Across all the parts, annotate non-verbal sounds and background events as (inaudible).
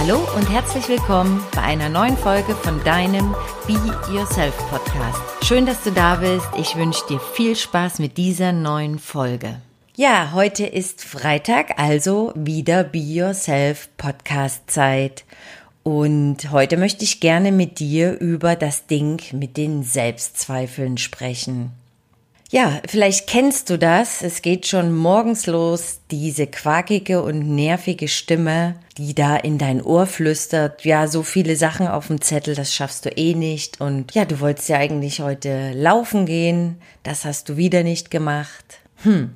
Hallo und herzlich willkommen bei einer neuen Folge von deinem Be Yourself Podcast. Schön, dass du da bist. Ich wünsche dir viel Spaß mit dieser neuen Folge. Ja, heute ist Freitag, also wieder Be Yourself Podcast Zeit. Und heute möchte ich gerne mit dir über das Ding mit den Selbstzweifeln sprechen. Ja, vielleicht kennst du das. Es geht schon morgens los, diese quakige und nervige Stimme, die da in dein Ohr flüstert. Ja, so viele Sachen auf dem Zettel, das schaffst du eh nicht. Und ja, du wolltest ja eigentlich heute laufen gehen. Das hast du wieder nicht gemacht. Hm.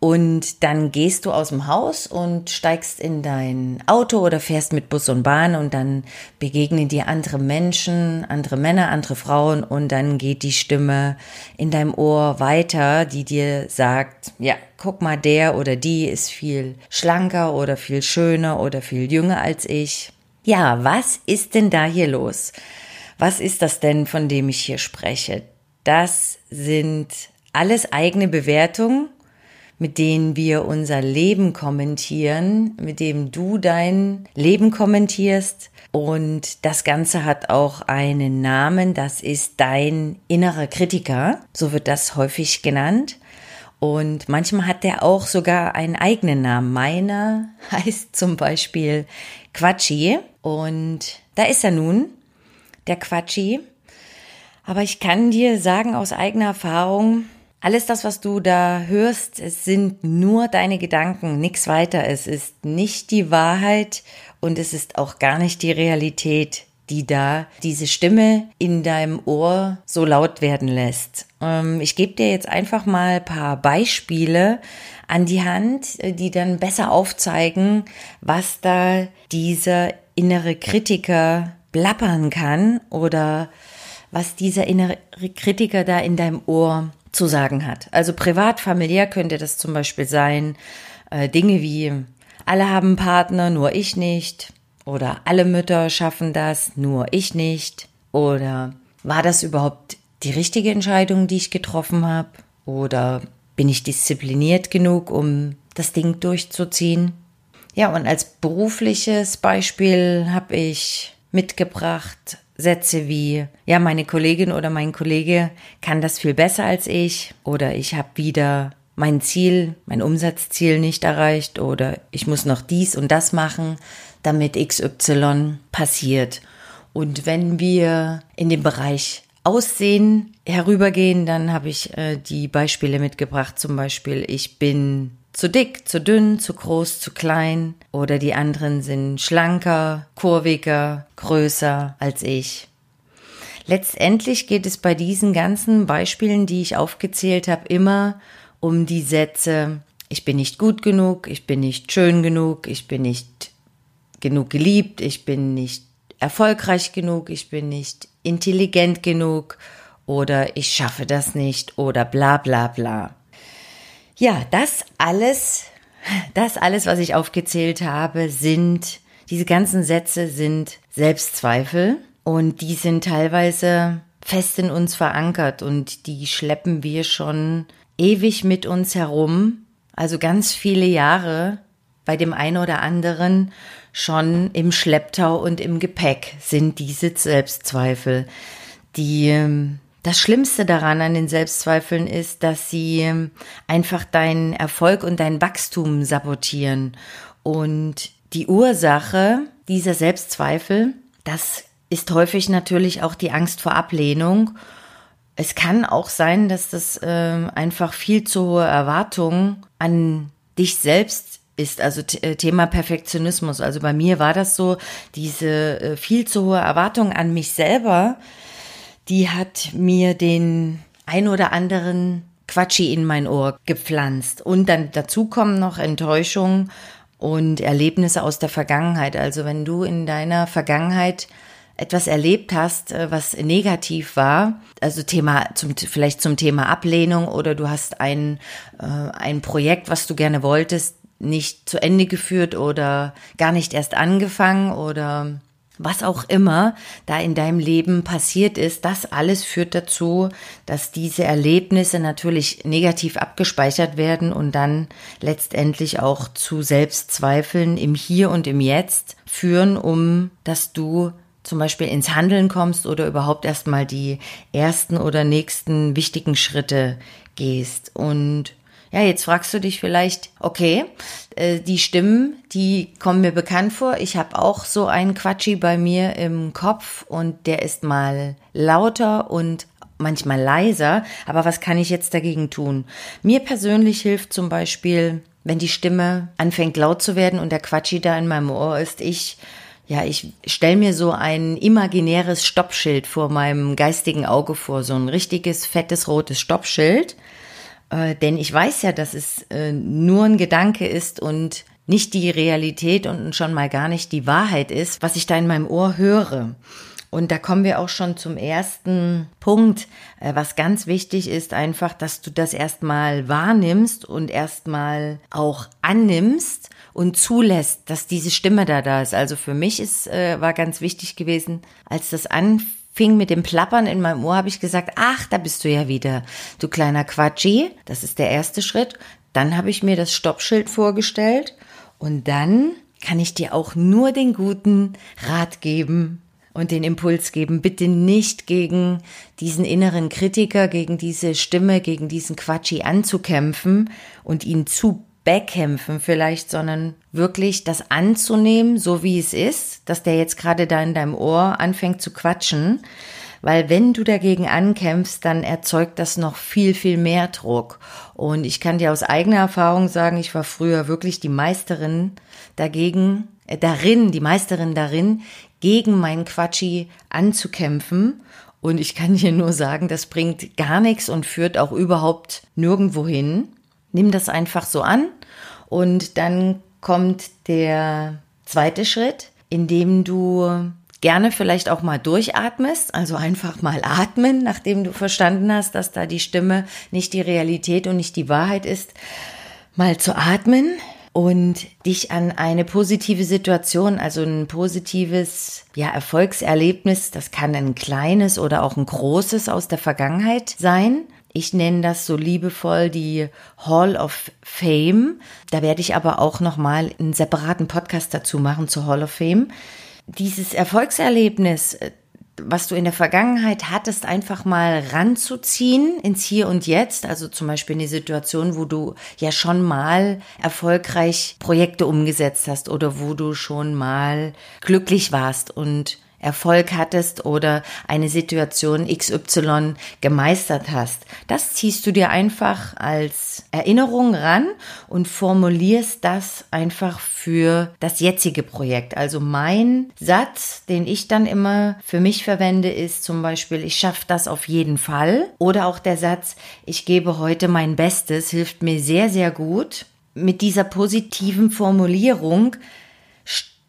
Und dann gehst du aus dem Haus und steigst in dein Auto oder fährst mit Bus und Bahn und dann begegnen dir andere Menschen, andere Männer, andere Frauen und dann geht die Stimme in deinem Ohr weiter, die dir sagt, ja, guck mal, der oder die ist viel schlanker oder viel schöner oder viel jünger als ich. Ja, was ist denn da hier los? Was ist das denn, von dem ich hier spreche? Das sind alles eigene Bewertungen mit denen wir unser Leben kommentieren, mit dem du dein Leben kommentierst. Und das Ganze hat auch einen Namen, das ist dein innerer Kritiker, so wird das häufig genannt. Und manchmal hat der auch sogar einen eigenen Namen. Meiner (laughs) heißt zum Beispiel Quatschi. Und da ist er nun, der Quatschi. Aber ich kann dir sagen aus eigener Erfahrung, alles das, was du da hörst, sind nur deine Gedanken, nichts weiter. Es ist nicht die Wahrheit und es ist auch gar nicht die Realität, die da diese Stimme in deinem Ohr so laut werden lässt. Ähm, ich gebe dir jetzt einfach mal ein paar Beispiele an die Hand, die dann besser aufzeigen, was da dieser innere Kritiker blappern kann oder was dieser innere Kritiker da in deinem Ohr zu sagen hat. Also privat, familiär könnte das zum Beispiel sein, äh, Dinge wie alle haben Partner, nur ich nicht. Oder alle Mütter schaffen das, nur ich nicht. Oder war das überhaupt die richtige Entscheidung, die ich getroffen habe? Oder bin ich diszipliniert genug, um das Ding durchzuziehen? Ja, und als berufliches Beispiel habe ich mitgebracht Sätze wie, ja, meine Kollegin oder mein Kollege kann das viel besser als ich oder ich habe wieder mein Ziel, mein Umsatzziel nicht erreicht oder ich muss noch dies und das machen, damit XY passiert. Und wenn wir in den Bereich Aussehen herübergehen, dann habe ich äh, die Beispiele mitgebracht. Zum Beispiel, ich bin zu dick, zu dünn, zu groß, zu klein oder die anderen sind schlanker, kurviger, größer als ich. Letztendlich geht es bei diesen ganzen Beispielen, die ich aufgezählt habe, immer um die Sätze, ich bin nicht gut genug, ich bin nicht schön genug, ich bin nicht genug geliebt, ich bin nicht erfolgreich genug, ich bin nicht intelligent genug oder ich schaffe das nicht oder bla bla bla. Ja, das alles, das alles, was ich aufgezählt habe, sind, diese ganzen Sätze sind Selbstzweifel. Und die sind teilweise fest in uns verankert und die schleppen wir schon ewig mit uns herum, also ganz viele Jahre bei dem einen oder anderen schon im Schlepptau und im Gepäck sind diese Selbstzweifel, die ähm, das Schlimmste daran an den Selbstzweifeln ist, dass sie ähm, einfach deinen Erfolg und dein Wachstum sabotieren. Und die Ursache dieser Selbstzweifel, das ist häufig natürlich auch die Angst vor Ablehnung. Es kann auch sein, dass das äh, einfach viel zu hohe Erwartungen an dich selbst ist, also äh, Thema Perfektionismus. Also bei mir war das so, diese äh, viel zu hohe Erwartung an mich selber, die hat mir den ein oder anderen Quatschi in mein Ohr gepflanzt. Und dann dazu kommen noch Enttäuschungen und Erlebnisse aus der Vergangenheit. Also wenn du in deiner Vergangenheit etwas erlebt hast, äh, was negativ war, also Thema zum vielleicht zum Thema Ablehnung oder du hast ein äh, ein Projekt, was du gerne wolltest, nicht zu Ende geführt oder gar nicht erst angefangen oder was auch immer da in deinem Leben passiert ist, das alles führt dazu, dass diese Erlebnisse natürlich negativ abgespeichert werden und dann letztendlich auch zu Selbstzweifeln im Hier und im Jetzt führen, um dass du zum Beispiel ins Handeln kommst oder überhaupt erstmal die ersten oder nächsten wichtigen Schritte gehst. Und ja, jetzt fragst du dich vielleicht, okay, äh, die Stimmen, die kommen mir bekannt vor. Ich habe auch so einen Quatschi bei mir im Kopf und der ist mal lauter und manchmal leiser. Aber was kann ich jetzt dagegen tun? Mir persönlich hilft zum Beispiel, wenn die Stimme anfängt laut zu werden und der Quatschi da in meinem Ohr ist, ich ja, ich stelle mir so ein imaginäres Stoppschild vor meinem geistigen Auge vor, so ein richtiges fettes rotes Stoppschild. Äh, denn ich weiß ja, dass es äh, nur ein Gedanke ist und nicht die Realität und schon mal gar nicht die Wahrheit ist, was ich da in meinem Ohr höre. Und da kommen wir auch schon zum ersten Punkt, äh, was ganz wichtig ist, einfach, dass du das erstmal wahrnimmst und erstmal auch annimmst und zulässt, dass diese Stimme da da ist. Also für mich ist, äh, war ganz wichtig gewesen, als das anfing, fing mit dem Plappern in meinem Ohr, habe ich gesagt, ach, da bist du ja wieder, du kleiner Quatschi. Das ist der erste Schritt. Dann habe ich mir das Stoppschild vorgestellt und dann kann ich dir auch nur den guten Rat geben und den Impuls geben, bitte nicht gegen diesen inneren Kritiker, gegen diese Stimme, gegen diesen Quatschi anzukämpfen und ihn zu bekämpfen vielleicht, sondern wirklich das anzunehmen, so wie es ist, dass der jetzt gerade da in deinem Ohr anfängt zu quatschen. Weil wenn du dagegen ankämpfst, dann erzeugt das noch viel, viel mehr Druck. Und ich kann dir aus eigener Erfahrung sagen, ich war früher wirklich die Meisterin dagegen, äh, darin, die Meisterin darin, gegen meinen Quatschi anzukämpfen. Und ich kann dir nur sagen, das bringt gar nichts und führt auch überhaupt nirgendwo hin. Nimm das einfach so an und dann kommt der zweite Schritt, in dem du gerne vielleicht auch mal durchatmest, also einfach mal atmen, nachdem du verstanden hast, dass da die Stimme nicht die Realität und nicht die Wahrheit ist, mal zu atmen und dich an eine positive Situation, also ein positives ja, Erfolgserlebnis, das kann ein kleines oder auch ein großes aus der Vergangenheit sein, ich nenne das so liebevoll die Hall of Fame. Da werde ich aber auch nochmal einen separaten Podcast dazu machen zur Hall of Fame. Dieses Erfolgserlebnis, was du in der Vergangenheit hattest, einfach mal ranzuziehen ins Hier und Jetzt. Also zum Beispiel in die Situation, wo du ja schon mal erfolgreich Projekte umgesetzt hast oder wo du schon mal glücklich warst und Erfolg hattest oder eine Situation XY gemeistert hast. Das ziehst du dir einfach als Erinnerung ran und formulierst das einfach für das jetzige Projekt. Also mein Satz, den ich dann immer für mich verwende, ist zum Beispiel, ich schaffe das auf jeden Fall. Oder auch der Satz, ich gebe heute mein Bestes, hilft mir sehr, sehr gut. Mit dieser positiven Formulierung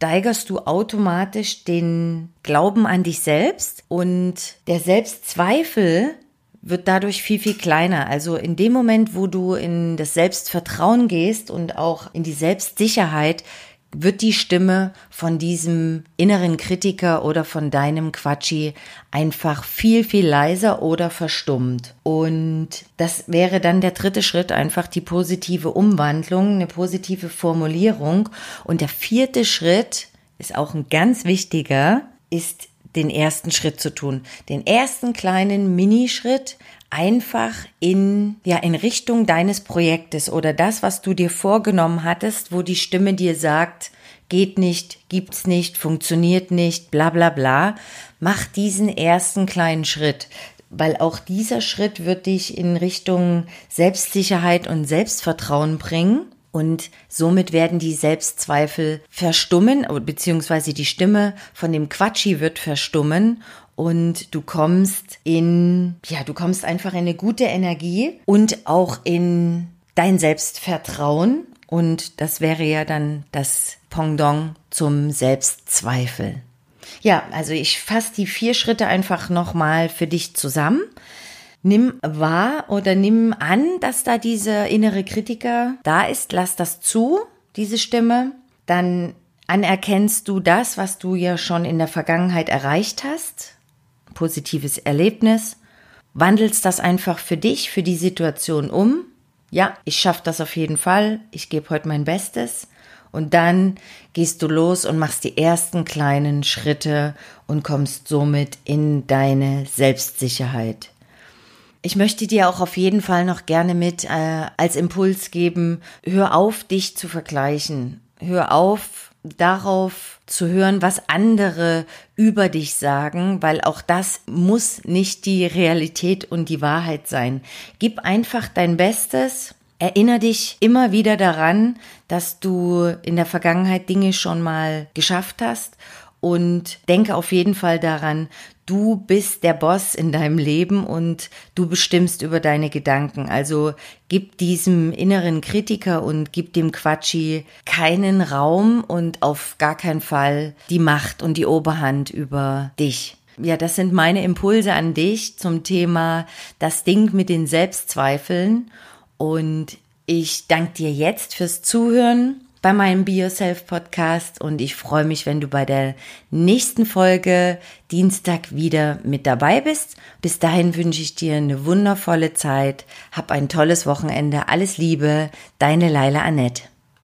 steigerst du automatisch den Glauben an dich selbst und der Selbstzweifel wird dadurch viel, viel kleiner. Also in dem Moment, wo du in das Selbstvertrauen gehst und auch in die Selbstsicherheit, wird die Stimme von diesem inneren Kritiker oder von deinem Quatschi einfach viel, viel leiser oder verstummt. Und das wäre dann der dritte Schritt, einfach die positive Umwandlung, eine positive Formulierung. Und der vierte Schritt ist auch ein ganz wichtiger, ist den ersten Schritt zu tun. Den ersten kleinen Minischritt einfach in, ja, in Richtung deines Projektes oder das, was du dir vorgenommen hattest, wo die Stimme dir sagt, geht nicht, gibt's nicht, funktioniert nicht, bla, bla, bla. Mach diesen ersten kleinen Schritt weil auch dieser Schritt wird dich in Richtung Selbstsicherheit und Selbstvertrauen bringen. Und somit werden die Selbstzweifel verstummen, beziehungsweise die Stimme von dem Quatschi wird verstummen und du kommst in, ja, du kommst einfach in eine gute Energie und auch in dein Selbstvertrauen. Und das wäre ja dann das Pendant zum Selbstzweifel. Ja, also ich fasse die vier Schritte einfach nochmal für dich zusammen. Nimm wahr oder nimm an, dass da dieser innere Kritiker da ist. Lass das zu, diese Stimme. Dann anerkennst du das, was du ja schon in der Vergangenheit erreicht hast, positives Erlebnis, wandelst das einfach für dich, für die Situation um. Ja, ich schaffe das auf jeden Fall, ich gebe heute mein Bestes. Und dann gehst du los und machst die ersten kleinen Schritte und kommst somit in deine Selbstsicherheit. Ich möchte dir auch auf jeden Fall noch gerne mit äh, als Impuls geben, hör auf, dich zu vergleichen. Hör auf, darauf zu hören, was andere über dich sagen, weil auch das muss nicht die Realität und die Wahrheit sein. Gib einfach dein Bestes. Erinnere dich immer wieder daran, dass du in der Vergangenheit Dinge schon mal geschafft hast und denke auf jeden Fall daran, du bist der Boss in deinem Leben und du bestimmst über deine Gedanken. Also gib diesem inneren Kritiker und gib dem Quatschi keinen Raum und auf gar keinen Fall die Macht und die Oberhand über dich. Ja, das sind meine Impulse an dich zum Thema das Ding mit den Selbstzweifeln und ich danke dir jetzt fürs Zuhören bei meinem Be Yourself Podcast und ich freue mich, wenn du bei der nächsten Folge Dienstag wieder mit dabei bist. Bis dahin wünsche ich dir eine wundervolle Zeit. Hab ein tolles Wochenende. Alles Liebe, deine Leila Annette.